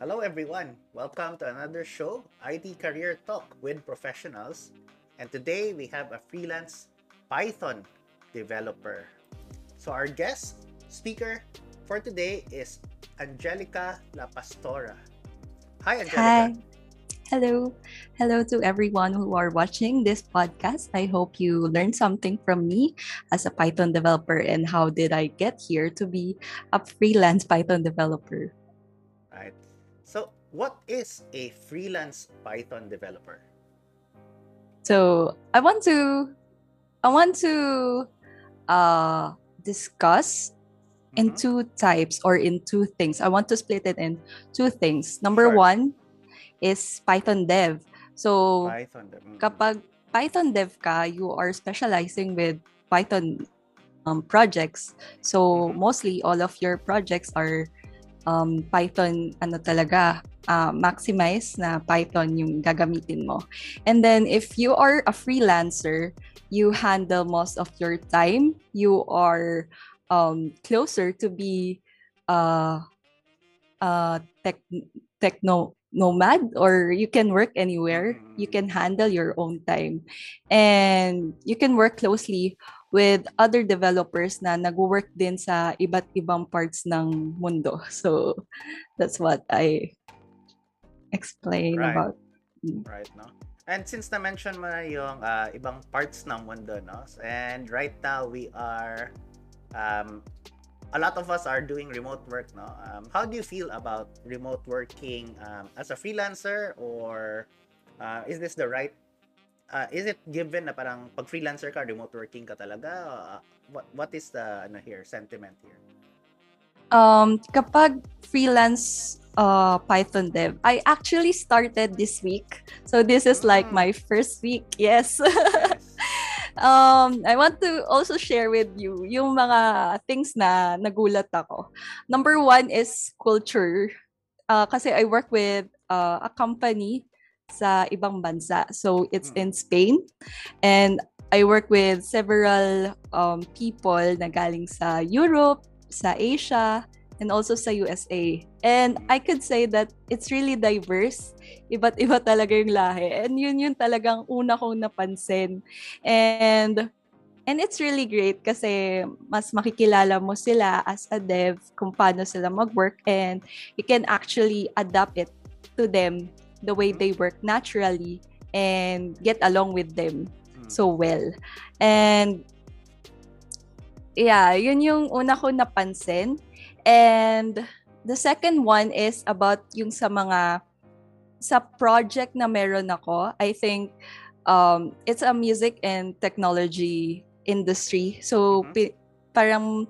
Hello, everyone. Welcome to another show, IT Career Talk with Professionals. And today we have a freelance Python developer. So, our guest speaker for today is Angelica La Pastora. Hi, Angelica. Hi. Hello. Hello to everyone who are watching this podcast. I hope you learned something from me as a Python developer and how did I get here to be a freelance Python developer. So, what is a freelance Python developer? So, I want to I want to uh discuss in Mhm. two types or in two things. I want to split it in two things. Number Sure. one is Python dev. So, Python. dev- mm, kapag Python dev ka, you are specializing with Python um, projects. So, Mhm. mostly all of your projects are um, Python, ano talaga, uh, maximize na Python yung gagamitin mo. And then, if you are a freelancer, you handle most of your time. You are um, closer to be uh, uh, tech, techno nomad or you can work anywhere you Mm. can handle your own time and you can work closely with other developers na nag-work din sa iba't ibang parts ng mundo so that's what i explain Right. about Right, no? And since na-mention mo na yung ah, ibang parts ng mundo, no? And right now, we are, um, a lot of us are doing remote work, no? Um, how do you feel about remote working um, as a freelancer or uh, is this the right, uh, is it given na parang pag freelancer ka, remote working ka talaga? Uh, what, what is the, ano here, sentiment here? um kapag freelance uh python dev i actually started this week so this is like Mm. my first week yes Yes. um, I want to also share with you yung mga things na nagulat ako. Number one is culture. Uh, kasi I work with uh, a company sa ibang bansa. So it's in Spain. And I work with several um, people na galing sa Europe, sa Asia, and also sa USA. And I could say that it's really diverse. Iba't iba talaga yung lahi. And yun yun talagang una kong napansin. And and it's really great kasi mas makikilala mo sila as a dev kung paano sila mag-work and you can actually adapt it to them the way they work naturally and get along with them Mm. so well. And yeah, yun yung una ko napansin. And the second one is about yung sa mga sa project na meron ako. I think um, it's a music and technology industry. So Mhm. pi- parang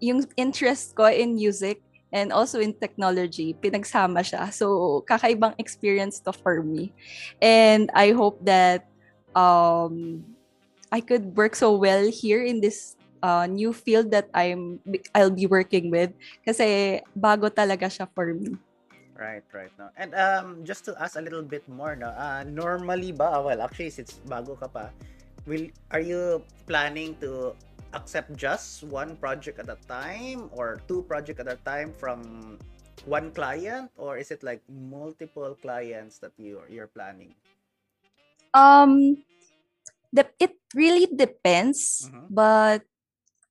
yung interest ko in music and also in technology, pinagsama siya. So kakaibang experience to for me. And I hope that um, I could work so well here in this uh, new field that I'm I'll be working with kasi bago talaga siya for me. Right, right. No. And um, just to ask a little bit more, no, uh, normally ba, well, actually, since bago ka pa, will, are you planning to accept just one project at a time or two project at a time from one client or is it like multiple clients that you're you're planning? Um, the, it really depends, Mhm. but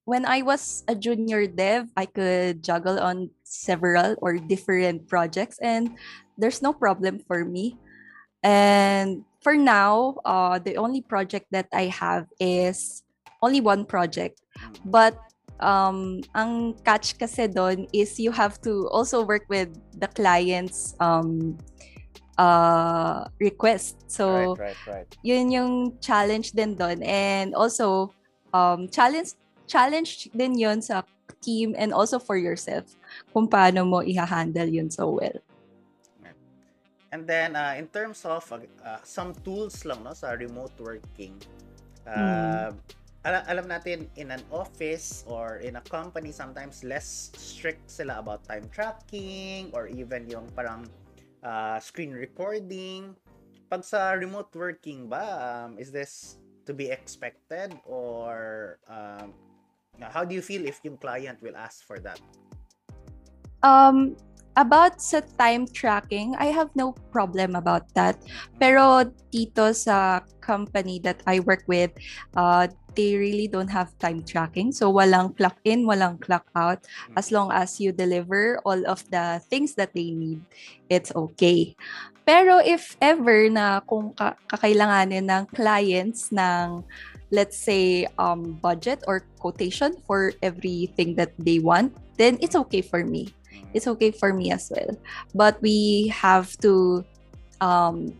when I was a junior dev, I could juggle on several or different projects, and there's no problem for me. And for now, uh, the only project that I have is only one project. Mm. But um, ang catch kasi doon is you have to also work with the client's um, uh, request. So, right, right, right. yun yung challenge din doon. And also, um, challenge challenge din yun sa team and also for yourself kung paano mo i-handle yun so well. And then uh, in terms of uh, some tools lang no sa remote working. Uh, ala- alam natin in an office or in a company sometimes less strict sila about time tracking or even yung parang uh, screen recording. Pag sa remote working ba, um, is this to be expected or um, how do you feel if yung client will ask for that? Um, about sa time tracking, I have no problem about that. Pero dito sa company that I work with, uh, they really don't have time tracking. So walang clock in, walang clock out. As long as you deliver all of the things that they need, it's okay. Pero if ever na kung ka- kakailanganin ng clients ng let's say um budget or quotation for everything that they want, then it's okay for me. It's okay for me as well. But we have to um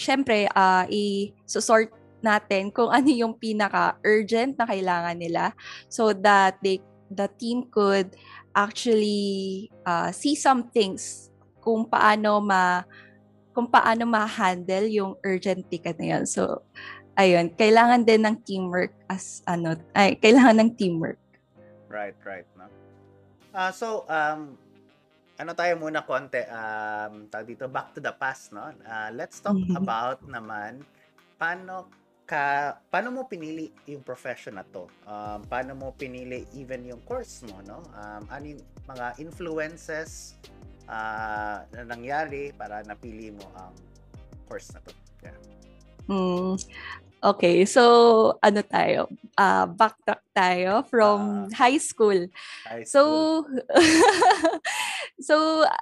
syempre uh i-sort natin kung ano yung pinaka-urgent na kailangan nila so that they the team could actually uh, see some things kung paano ma kung paano ma-handle yung urgent ticket na yun. So, ayun, kailangan din ng teamwork as ano, ay, kailangan ng teamwork. Right, right, no. Uh, so, um, ano tayo muna konti, um, tawag dito, back to the past, no? Uh, let's talk Mhm. about naman, paano ka, paano mo pinili yung profession na to? Um, paano mo pinili even yung course mo, no? Um, ano yung mga influences uh, na nangyari para napili mo ang course na to? Yeah. Mm, okay, so ano tayo? Uh, backtrack tayo from high school. High school. so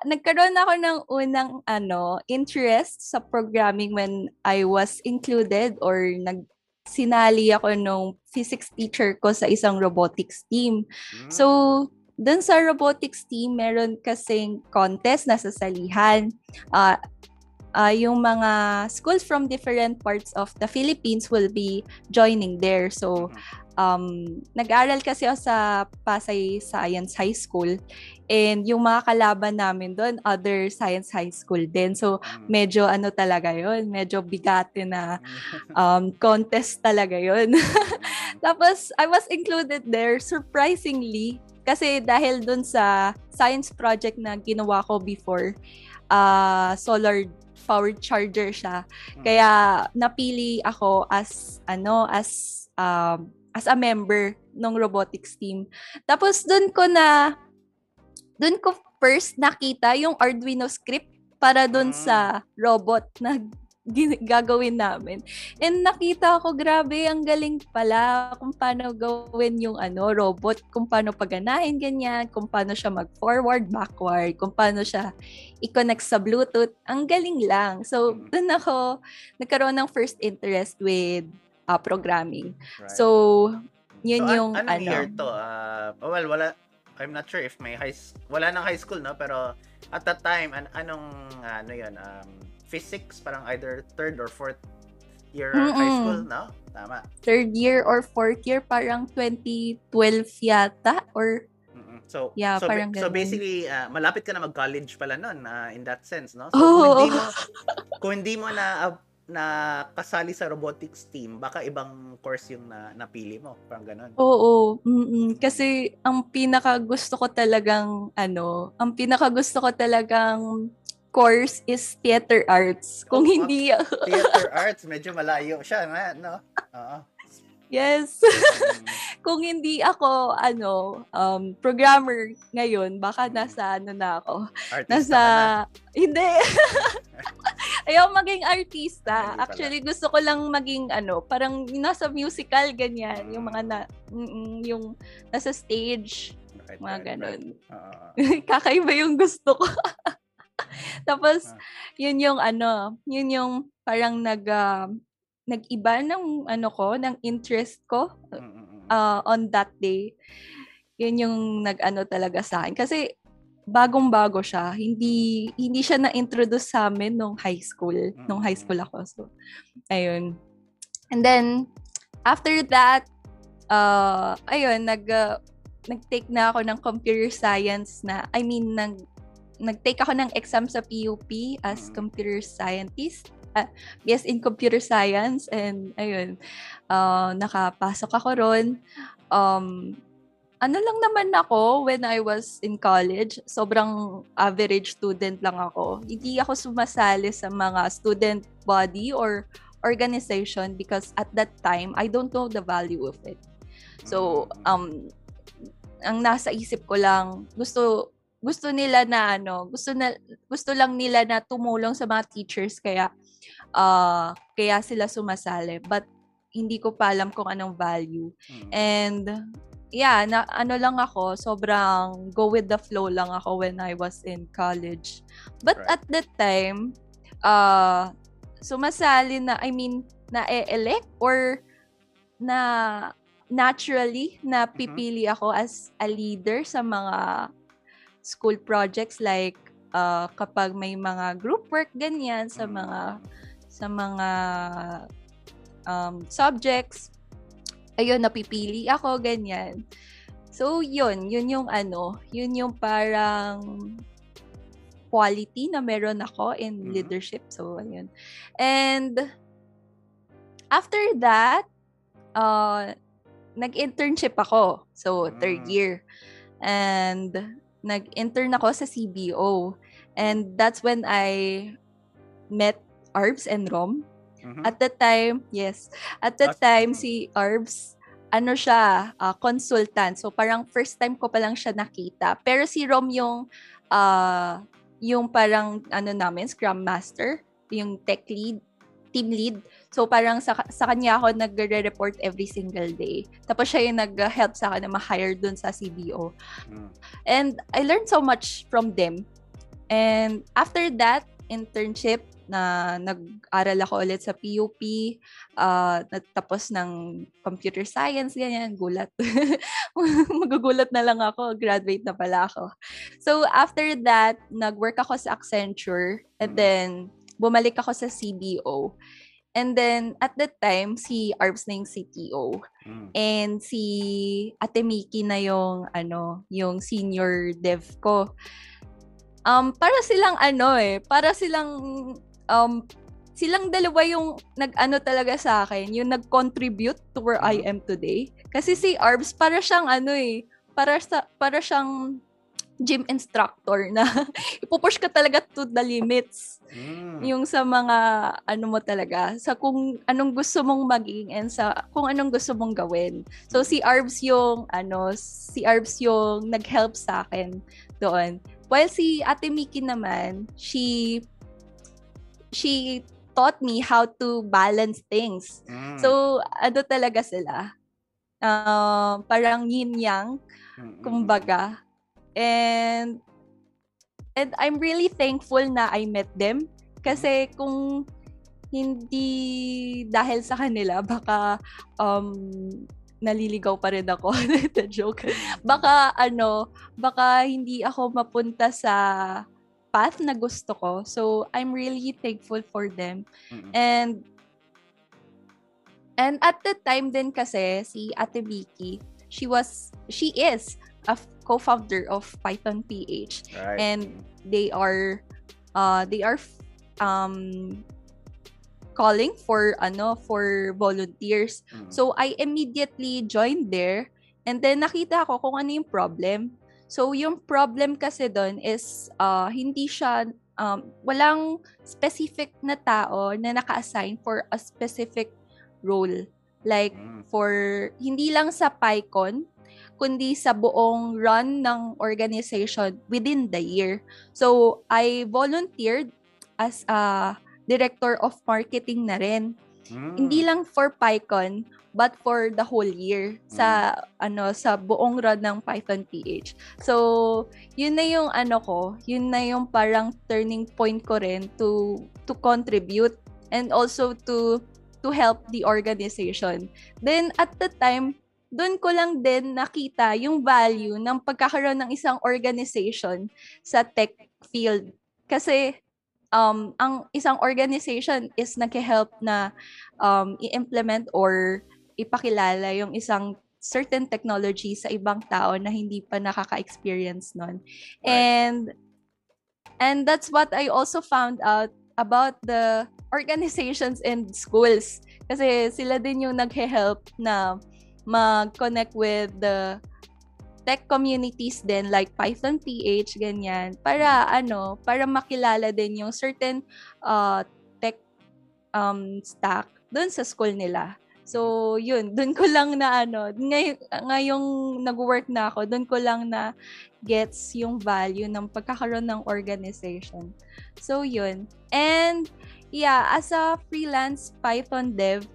nagkaroon ako ng unang ano, interest sa programming when I was included or nag sinali ako nung physics teacher ko sa isang robotics team. Mm, So, dun sa robotics team, meron kasing contest na sasalihan. Ah ah, yung mga schools from different parts of the Philippines will be joining there. So. Um, nag-aral kasi ako sa Pasay Science High School and yung mga kalaban namin doon, other science high school din. So, Mm. medyo ano talaga yon medyo bigate na Mm. um, contest talaga yon Mm, Tapos, I was included there, surprisingly, kasi dahil dun sa science project na ginawa ko before, uh, solar powered charger siya. Kaya napili ako as ano as um, as a member ng robotics team. Tapos dun ko na dun ko first nakita yung Arduino script para dun Mm. sa robot na gagawin namin. And nakita ko, grabe, ang galing pala kung paano gawin yung ano, robot, kung paano paganahin ganyan, kung paano siya mag-forward, backward, kung paano siya i-connect sa Bluetooth. Ang galing lang. So, Mm. dun ako nagkaroon ng first interest with uh, programming. Right. So, yun So, an- yung anong ano. year to? Uh, well, wala, I'm not sure if may high, wala nang high school, no? Pero at that time, an anong, ano yun, um, physics, parang either third or fourth year high Mm-mm. school, no? Tama. Third year or fourth year, parang 2012 yata or Mm-mm. So, Yeah, so, ba- parang so basically, uh, malapit ka na mag-college pala nun, uh, in that sense, no? So, Oo. kung hindi mo, kung hindi mo na, uh, na kasali sa robotics team, baka ibang course yung na, napili mo. Parang ganun. Oo, mm kasi ang pinaka gusto ko talagang ano, ang pinaka gusto ko talagang course is theater arts. Kung Oh, hindi Theater arts, medyo malayo siya, na, no? Oo. yes, Mm. kung hindi ako ano, um programmer ngayon, baka nasa ano na ako. Artista Nasa na. hindi. Ayaw maging artista. Pala. Actually, gusto ko lang maging ano, parang nasa musical ganyan, yung mga na mm, yung nasa stage, Right, mga ganun. Oo. Kakaiba yung gusto ko. Tapos, Ah. yun yung ano, yun yung parang nag, ah, nag-iba ng ano ko, ng interest ko ah, on that day. Yun yung nag-ano talaga sa akin. Kasi, bagong-bago siya. Hindi, hindi siya na-introduce sa amin nung high school. Nung high school ako. So, ayun. And then, after that, uh, ayun, nag, uh, nag-take na ako ng computer science na, I mean, nag, nag-take ako ng exam sa PUP as Mm. computer scientist. Uh, yes, in computer science. And, ayun, uh, nakapasok ako ron. Um, ano lang naman ako when I was in college. Sobrang average student lang ako. Hindi ako sumasali sa mga student body or organization because at that time, I don't know the value of it. So, um, ang nasa isip ko lang, gusto gusto nila na ano, gusto na gusto lang nila na tumulong sa mga teachers kaya uh, kaya sila sumasali. But hindi ko pa alam kung anong value. Mm. And yeah, na ano lang ako, sobrang go with the flow lang ako when I was in college. But right. at that time, uh sumasali na I mean na elect or na naturally na mm-hmm. pipili ako as a leader sa mga school projects like uh, kapag may mga group work ganyan sa mga mm. sa mga um, subjects ayun napipili ako ganyan so yun yun yung ano yun yung parang quality na meron ako in mm-hmm. leadership so ayun and after that uh nag-internship ako so third mm. year and nag-intern ako sa CBO. And that's when I met Arbs and Rom. Mm-hmm. At the time, yes. At the time, si Arbs, ano siya, uh, consultant. So parang first time ko pa lang siya nakita. Pero si Rom yung, uh, yung parang ano namin, Scrum Master, yung tech lead team lead. So parang sa, sa kanya ako nagre-report every single day. Tapos siya yung nag-help sa akin na ma-hire dun sa CBO. Mm. And I learned so much from them. And after that internship, na nag-aral ako ulit sa PUP, uh, natapos ng computer science, ganyan, gulat. Magugulat na lang ako, graduate na pala ako. So, after that, nag-work ako sa Accenture, and mm. then, bumalik ako sa CBO. And then, at that time, si Arbs na yung CTO. Mm. And si Ate Miki na yung, ano, yung senior dev ko. Um, para silang ano eh, para silang, um, silang dalawa yung nag-ano talaga sa akin, yung nag-contribute to where I am today. Kasi si Arbs, para siyang ano eh, para, sa, para siyang gym instructor na ipupush ka talaga to the limits. Mm. Yung sa mga ano mo talaga, sa kung anong gusto mong maging and sa kung anong gusto mong gawin. So si Arbs yung ano, si Arbs yung nag-help sa akin doon. While si Ate Miki naman, she she taught me how to balance things. Mm. So ano talaga sila? Uh, parang yin yang, kumbaga. And and I'm really thankful na I met them. Kasi kung hindi dahil sa kanila baka um naliligaw pa rin ako. The joke baka ano baka hindi ako mapunta sa path na gusto ko so I'm really thankful for them mm-hmm. and and at the time din kasi si Ate Vicky she was she is a co-founder of Python PH, right. and they are uh, they are um, calling for ano for volunteers. Mm-hmm. So I immediately joined there and then nakita ko kung ano yung problem. So yung problem kasi doon is uh, hindi siya um, walang specific na tao na naka-assign for a specific role. Like mm. for hindi lang sa PyCon, kundi sa buong run ng organization within the year. So, I volunteered as a director of marketing na rin. Mm. Hindi lang for PyCon, but for the whole year sa mm. ano sa buong run ng Python PH. So, yun na yung ano ko, yun na yung parang turning point ko rin to to contribute and also to to help the organization. Then at the time, doon ko lang din nakita yung value ng pagkakaroon ng isang organization sa tech field. Kasi um, ang isang organization is nag-help na um, i-implement or ipakilala yung isang certain technology sa ibang tao na hindi pa nakaka-experience nun. Right. And and that's what I also found out about the organizations and schools. Kasi sila din yung nag-help na mag-connect with the tech communities din like Python PH ganyan para ano para makilala din yung certain uh, tech um, stack doon sa school nila. So, yun, doon ko lang na ano, ngay ngayong nag-work na ako, doon ko lang na gets yung value ng pagkakaroon ng organization. So, yun. And, yeah, as a freelance Python dev,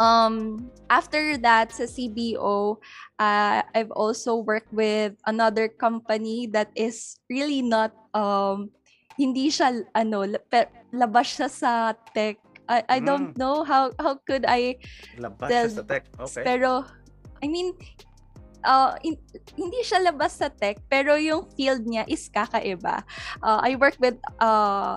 um, after that, sa CBO, uh, I've also worked with another company that is really not, um, hindi siya, ano, labas siya sa tech. I, I don't Mm. know how how could I Labas Del- siya sa tech. Okay. pero, I mean, uh, hin- hindi siya labas sa tech, pero yung field niya is kakaiba. Uh, I work with, uh,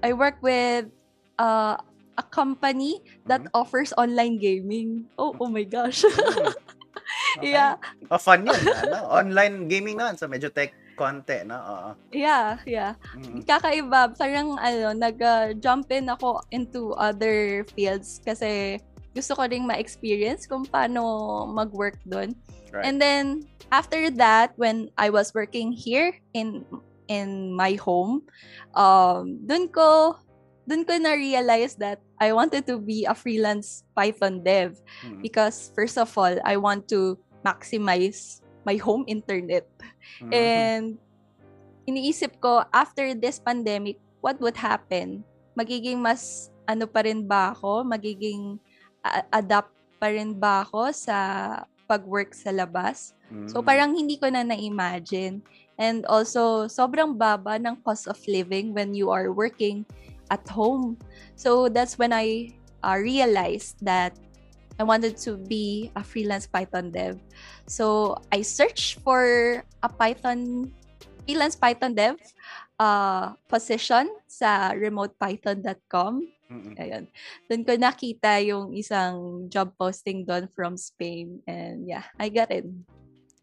I work with uh, a company that Mhm. offers online gaming. Oh, oh my gosh. Mm. Okay. yeah, Oh, fun yun. Ano? Online gaming na. So, medyo tech konti, no? Oo. yeah, yeah. Mm. Kakaiba. Parang, ano, nag-jump in ako into other fields kasi gusto ko ring ma-experience kung paano mag-work doon. Right. And then after that, when I was working here in in my home, um, dun ko dun ko na realize that I wanted to be a freelance Python dev Mm. because first of all, I want to maximize my home internet. Mhm. And iniisip ko after this pandemic, what would happen? Magiging mas ano pa rin ba ako? Magiging a- adapt pa rin ba ako sa pag-work sa labas? So Mm. parang hindi ko na na-imagine. And also, sobrang baba ng cost of living when you are working at home. So that's when I uh, realized that I wanted to be a freelance Python dev. So I searched for a Python freelance Python dev uh, position sa remotepython.com. Ayun. Doon ko nakita yung isang job posting doon from Spain. And yeah, I got it.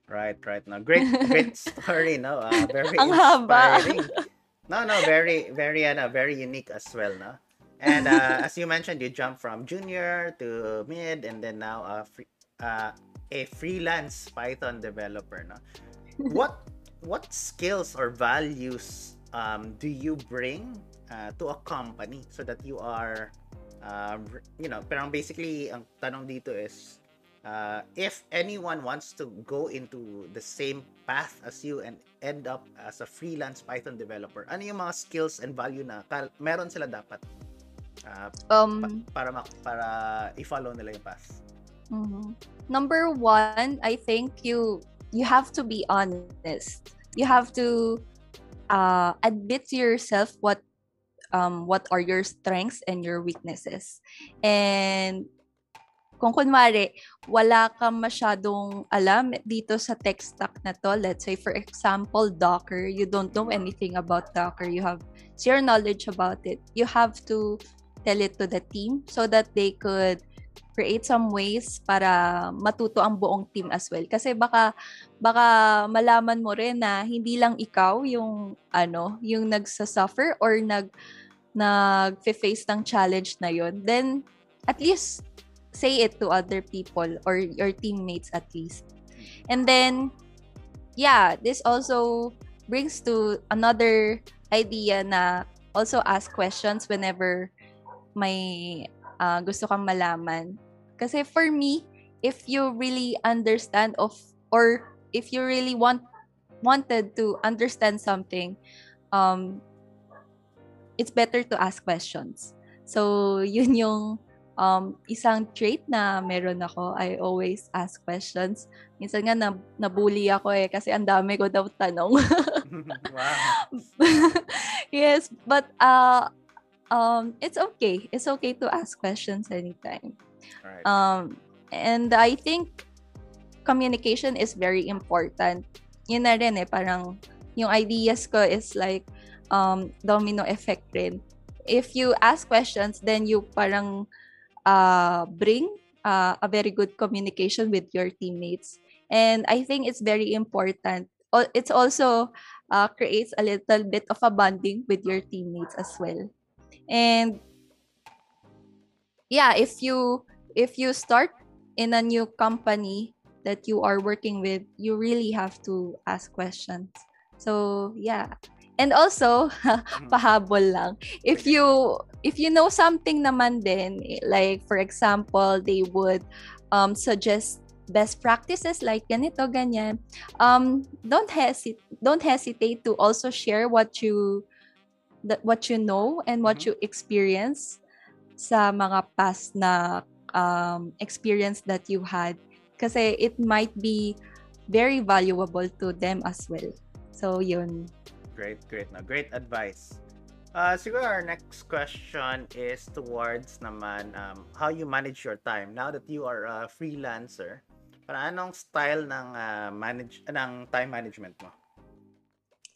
Right, right. No, great, great story, no? Uh, very Ang haba. No, no, very, very, ano, very unique as well, no? And uh, as you mentioned, you jumped from junior to mid, and then now uh, free, uh, a freelance Python developer, no? What, what skills or values um, do you bring uh, to a company so that you are, uh, you know, parang basically, ang tanong dito is, uh, if anyone wants to go into the same path as you and end up as a freelance Python developer, ano yung mga skills and value na kal- meron sila dapat uh, Um, para ma- para i-follow nila yung path? mhm. Number one, I think you you have to be honest. You have to uh, admit to yourself what um, what are your strengths and your weaknesses. And kung kunwari, wala kang masyadong alam dito sa tech stack na to, let's say for example, Docker, you don't know anything about Docker, you have zero knowledge about it, you have to tell it to the team so that they could create some ways para matuto ang buong team as well. Kasi baka baka malaman mo rin na hindi lang ikaw yung ano, yung nagsasuffer or nag nag-face ng challenge na yon. Then at least say it to other people or your teammates at least. And then yeah, this also brings to another idea na also ask questions whenever may uh, gusto kang malaman. Kasi for me, if you really understand of or if you really want wanted to understand something, um, it's better to ask questions. So, yun yung um, isang trait na meron ako. I always ask questions. Minsan nga na, nabully ako eh kasi ang dami ko daw tanong. wow. yes, but uh, um, it's okay. It's okay to ask questions anytime. Right. Um, and I think communication is very important. Yun na rin eh, parang yung ideas ko is like um, domino effect rin. If you ask questions, then you parang uh, bring uh, a very good communication with your teammates. And I think it's very important. It's also uh, creates a little bit of a bonding with your teammates as well. And yeah, if you if you start in a new company that you are working with, you really have to ask questions. So yeah. And also, pahabol lang. If you if you know something naman din, like for example, they would um, suggest best practices like ganito ganyan um don't hesitate don't hesitate to also share what you that what you know and what Mhm. you experience sa mga past na um, experience that you had. Kasi it might be very valuable to them as well. So yun Great, great. No, great advice. Uh, siguro our next question is towards naman um, how you manage your time now that you are a freelancer. Para anong style ng uh, manage ng time management mo?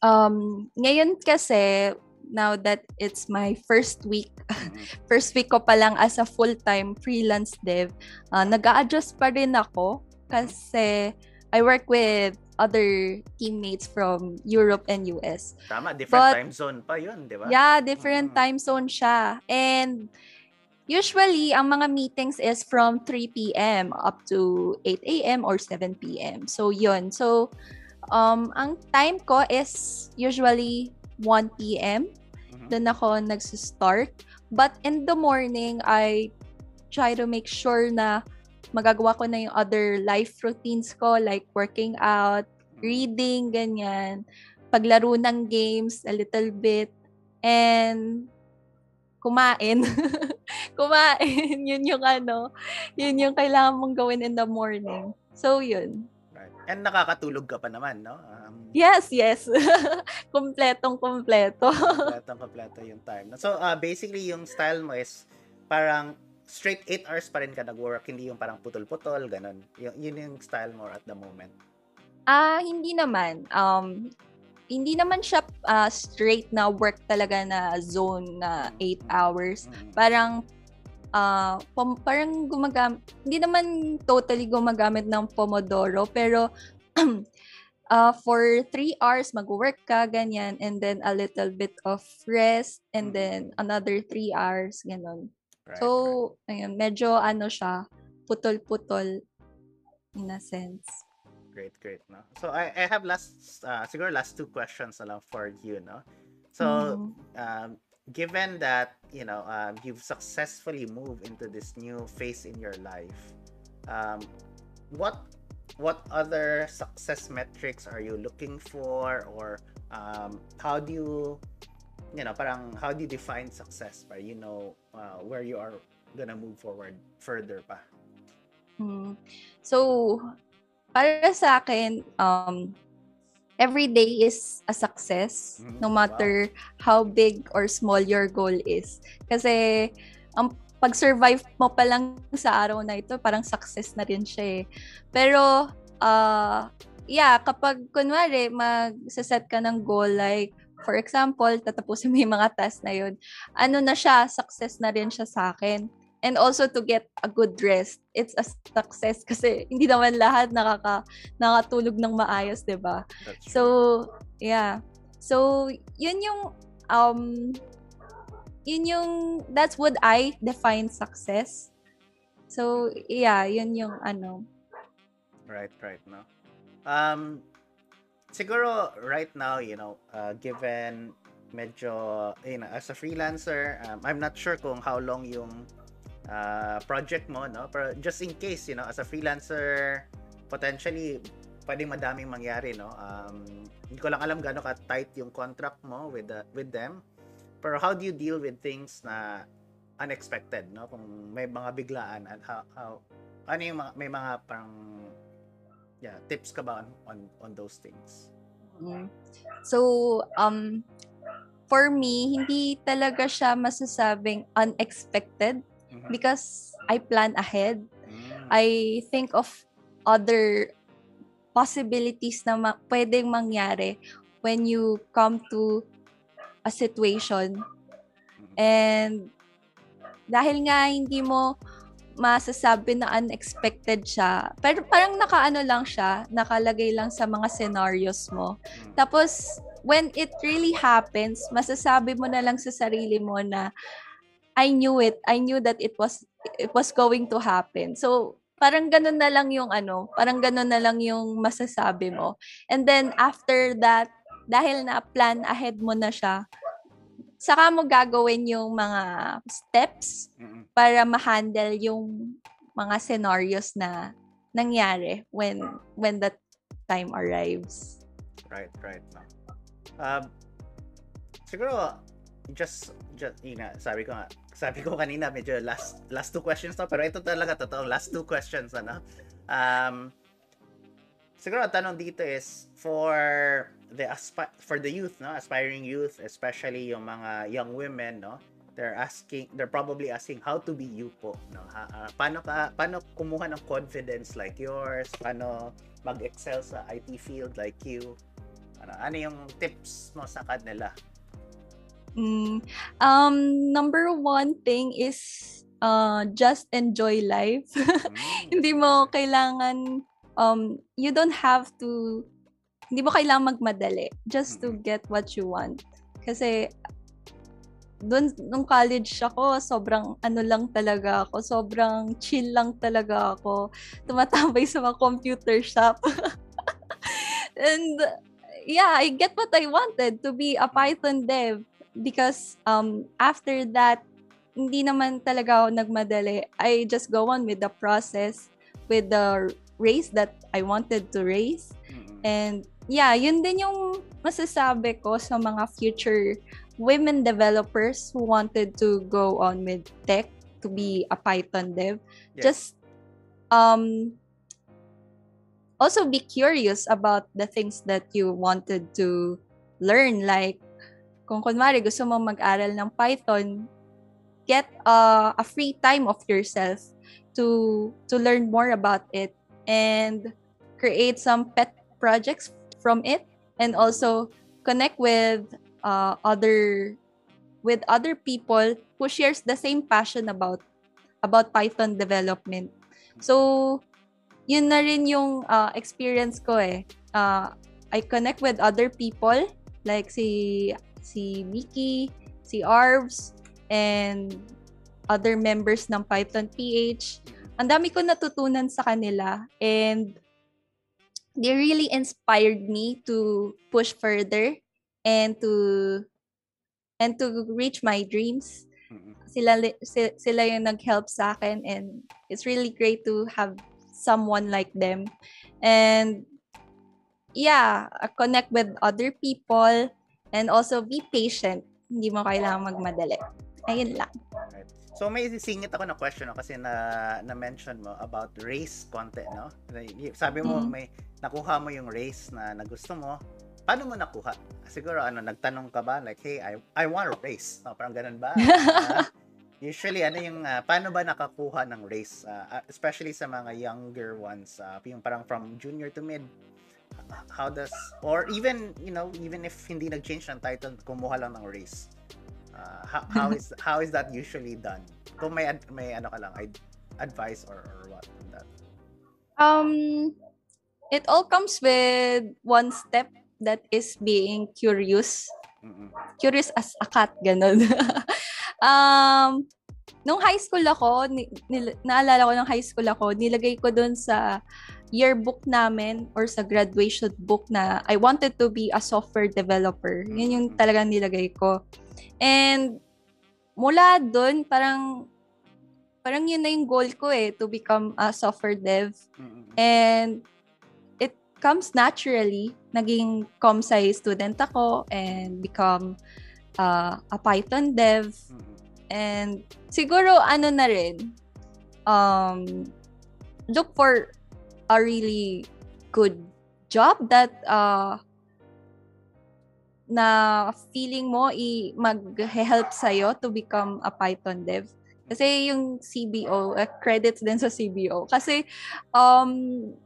um ngayon kasi now that it's my first week Mhm. first week ko pa lang as a full-time freelance dev, uh, nag-a-adjust pa rin ako kasi I work with other teammates from Europe and US. Tama, different But- time zone pa 'yun, 'di ba? Yeah, different Mm. time zone siya. And usually, ang mga meetings is from 3 p.m. up to 8 a.m. or 7 p.m. So, yun. So, um, ang time ko is usually 1 p.m. Mhm. Doon ako nagsa-start. But in the morning, I try to make sure na magagawa ko na yung other life routines ko like working out, reading, ganyan. Paglaro ng games a little bit. And kumain. kumain. yun yung ano, yun yung kailangan mong gawin in the morning. So, yun. Right. And nakakatulog ka pa naman, no? Um, Yes, yes. Kompletong kompleto. kompletong kompleto yung time. So, uh, basically, yung style mo is parang straight 8 hours pa rin ka nag-work, hindi yung parang putol-putol, ganun. Yun, yun yung style mo at the moment. Ah, hindi naman. Um, hindi naman siya ah, straight na work talaga na zone na 8 hours. Mhm. Parang ah, pom- parang gumagam hindi naman totally gumagamit ng Pomodoro pero ah, for 3 hours mag-work ka ganyan and then a little bit of rest and Mhm. then another 3 hours ganun. Right, right. So, ayun, medyo ano siya, putol-putol in a sense. Great, great, no? So, I, I have last, uh, siguro last two questions na lang for you, no? So, Mhm. um, given that, you know, um, you've successfully moved into this new phase in your life, um, what what other success metrics are you looking for or um, how do you you know parang how do you define success para you know uh, where you are gonna move forward further pa Mm. So, para sa akin, um, every day is a success, Mhm. no Wow. matter how big or small your goal is. Kasi, ang pag-survive mo pa lang sa araw na ito, parang success na rin siya eh. Pero, ah, yeah, kapag, kunwari, mag-set ka ng goal, like, for example, tatapusin mo yung mga task na yun, ano na siya, success na rin siya sa akin. And also to get a good rest. It's a success kasi hindi naman lahat nakaka nakatulog ng maayos, 'di ba? So, yeah. So, yun yung um yun yung that's what I define success. So, yeah, yun yung ano. Right, right, no. Um, siguro right now, you know, uh, given medyo, you know, as a freelancer, um, I'm not sure kung how long yung uh, project mo, no? Pero just in case, you know, as a freelancer, potentially, pwedeng madaming mangyari, no? Um, hindi ko lang alam gaano ka-tight yung contract mo with, the, with them. Pero how do you deal with things na unexpected, no? Kung may mga biglaan at how, how ano yung mga, may mga parang yeah, tips ka ba on, on, on those things? Mm. So, um for me, hindi talaga siya masasabing unexpected Mhm. because I plan ahead. Mm. I think of other possibilities na ma- pwedeng mangyari when you come to a situation. And dahil nga hindi mo masasabi na unexpected siya, pero parang nakaano lang siya, nakalagay lang sa mga scenarios mo. Mm. Tapos, when it really happens, masasabi mo na lang sa sarili mo na I knew it. I knew that it was it was going to happen. So, parang ganun na lang yung ano, parang ganun na lang yung masasabi mo. And then after that, dahil na plan ahead mo na siya, saka mo gagawin yung mga steps Mm-mm. Para ma-handle yung mga scenarios na nangyari when when that time arrives. Right, right. No. Um, siguro, just, just, yun nga, sabi ko nga, sabi ko kanina, medyo last, last two questions to, pero ito talaga, totoo, last two questions, ano. Um, siguro, ang tanong dito is, for the aspi- for the youth, no, aspiring youth, especially yung mga young women, no, they're asking, they're probably asking how to be you po, no. Ha, ah, paano ka, paano kumuha ng confidence like yours? Paano mag-excel sa IT field like you? Ano, ano yung tips mo sa kanila? Mm, um, number one thing is uh, just enjoy life. Mm, hindi mo kailangan, um, you don't have to, hindi mo kailangan magmadali just to Mm. get what you want. Kasi, doon, nung college ako, sobrang ano lang talaga ako, sobrang chill lang talaga ako. Tumatambay sa mga computer shop. And, yeah, I get what I wanted to be a Python dev because um after that hindi naman talaga ako nagmadali. I just go on with the process with the race that I wanted to race. And yeah, yun din yung masasabi ko sa mga future women developers who wanted to go on with tech to be a Python dev. Yes. Just um also be curious about the things that you wanted to learn like kung kunwari gusto mo mag-aral ng Python get uh, a free time of yourself to to learn more about it and create some pet projects from it and also connect with uh, other with other people who shares the same passion about about Python development. So, yun na rin yung uh, experience ko eh. Uh, I connect with other people like si si Mickey, si Arvs, and other members ng Python PH. Ang dami ko natutunan sa kanila and they really inspired me to push further and to and to reach my dreams. Sila sila yung nag-help sa akin and it's really great to have someone like them. And yeah, uh, connect with other people and also be patient. Hindi mo kailangan magmadali. Ayun lang. So may sisingit ako na question no, kasi na na-mention mo about race content, no? Sabi mo Mhm. may nakuha mo yung race na nagusto mo. Paano mo nakuha? Siguro ano, nagtanong ka ba like, "Hey, I I want a race." No, parang ganun ba? Ah, usually ano yung ah, paano ba nakakuha ng race ah, especially sa mga younger ones, ah, yung parang from junior to mid. How does or even, you know, even if hindi nag-change ng title, kumuha lang ng race. Uh, how, how is how is that usually done? Kung may may ano ka lang ad- advice or, or what on that. Um, it all comes with one step that is being curious. Mm-mm. Curious as a cat, ganun. um, nung high school ako, ni, nil- naalala ko nung high school ako, nilagay ko dun sa yearbook namin or sa graduation book na I wanted to be a software developer. Yun yung talagang nilagay ko. And mula dun, parang parang yun na yung goal ko eh, to become a software dev. Mm-mm. And it comes naturally. Naging ComSci student ako and become uh, a Python dev. Mm-mm. And siguro ano na rin, um, look for a really good job that uh, na feeling mo i mag-help sa'yo to become a Python dev. Kasi yung CBO, uh, credits din sa CBO. Kasi um,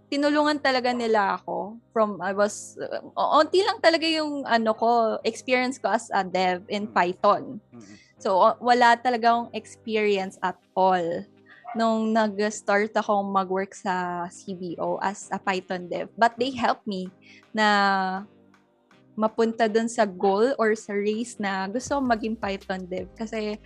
tinulungan talaga nila ako from I was, uh, onti lang talaga yung ano ko, experience ko as a dev in Python. Mm-mm. So, wala talagang experience at all nung nag-start akong mag-work sa CBO as a Python dev. But they helped me na mapunta dun sa goal or sa race na gusto kong maging Python dev. Kasi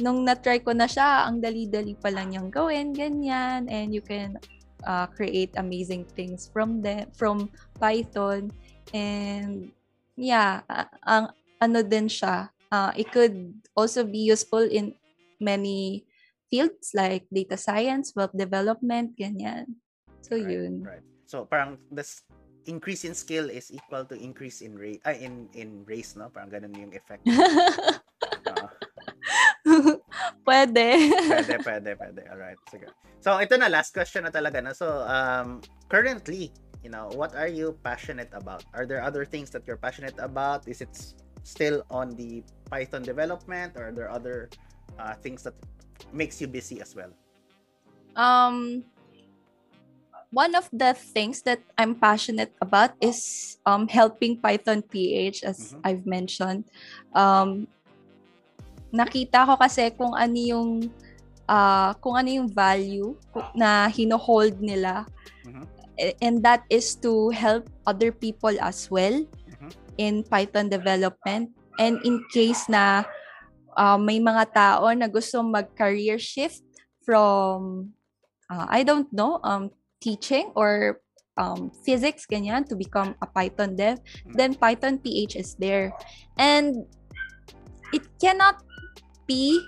nung na-try ko na siya, ang dali-dali pa lang niyang gawin, ganyan. And you can uh, create amazing things from the, from Python. And yeah, ang ano din siya, uh, it could also be useful in many fields like data science, web development, ganyan. So right, yun. Right. So parang this increase in skill is equal to increase in rate ay in in race no parang ganun yung effect Oo. Pwede. pwede pwede pwede alright sige so ito na last question na talaga na so um currently you know what are you passionate about are there other things that you're passionate about is it still on the python development or are there other uh, things that makes you busy as well um one of the things that I'm passionate about is um helping Python PH as Mhm. I've mentioned. Um nakita ko kasi kung ano yung ah, kung ano yung value na hino-hold nila Mhm. A- and that is to help other people as well Mhm. in Python development and in case na uh, may mga tao na gusto mag-career shift from uh, I don't know um teaching or um, physics ganyan to become a Python dev then Python PH is there and it cannot be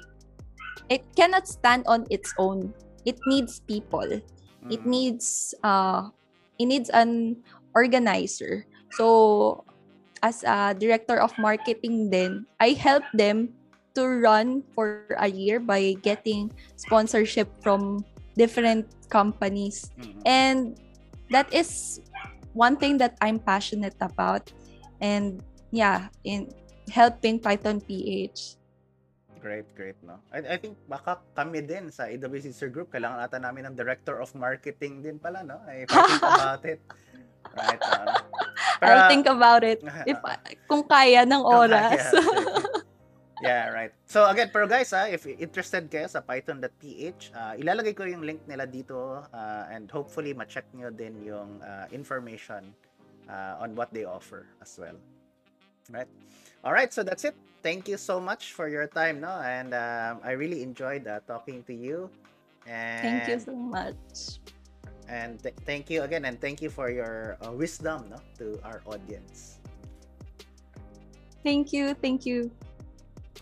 it cannot stand on its own. It needs people. It Mm. needs uh it needs an organizer. So as a director of marketing then i help them to run for a year by getting sponsorship from different companies. Mhm. and that is one thing that i'm passionate about. And yeah in helping python ph Great, great, no? I, I think baka kami din sa AWC Sir Group, kailangan ata namin ng Director of Marketing din pala, no? I think about it. Right, no? i'll think about it if kung kaya ng oras kaya, yeah, right. So again, pero guys, ah, if interested kayo sa python.ph, ah, ilalagay ko yung link nila dito ah, and hopefully ma-check nyo din yung ah, information ah, on what they offer as well. Right? All right, so that's it. Thank you so much for your time, no? And um, I really enjoyed uh, talking to you. And thank you so much and th- thank you again and thank you for your uh, wisdom, no, to our audience. thank you thank you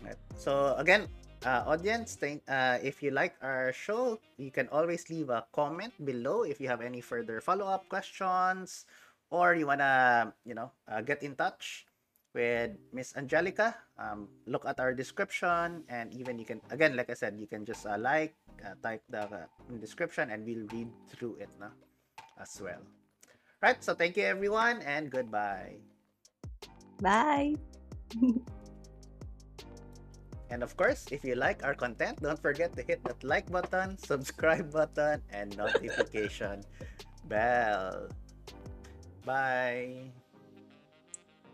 Right. So again, uh, audience, thank, uh, if you like our show, you can always leave a comment below if you have any further follow-up questions or you wanna, you know, uh, get in touch with Miss Angelica. Um, look at our description and even you can, again, like I said, you can just uh, like, uh, type the uh, description and we'll read through it na, as well. Right. So thank you everyone and goodbye. bye And of course, if you like our content, don't forget to hit that like button, subscribe button, and notification bell. Bye.